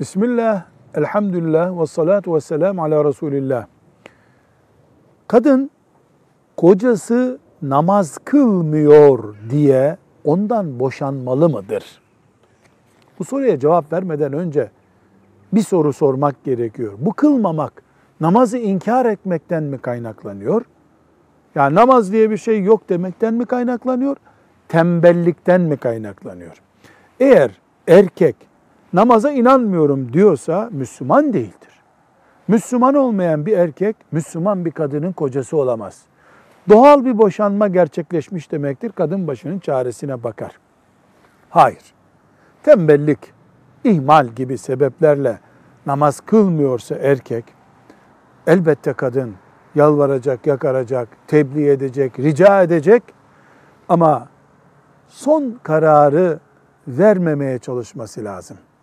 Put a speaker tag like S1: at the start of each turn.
S1: Bismillah, elhamdülillah ve salatu ve selamu ala Resulillah. Kadın kocası namaz kılmıyor diye ondan boşanmalı mıdır? Bu soruya cevap vermeden önce bir soru sormak gerekiyor. Bu kılmamak namazı inkar etmekten mi kaynaklanıyor? Yani namaz diye bir şey yok demekten mi kaynaklanıyor? Tembellikten mi kaynaklanıyor? Eğer erkek namaza inanmıyorum diyorsa Müslüman değildir. Müslüman olmayan bir erkek Müslüman bir kadının kocası olamaz. Doğal bir boşanma gerçekleşmiş demektir. Kadın başının çaresine bakar. Hayır. Tembellik, ihmal gibi sebeplerle namaz kılmıyorsa erkek, elbette kadın yalvaracak, yakaracak, tebliğ edecek, rica edecek ama son kararı vermemeye çalışması lazım.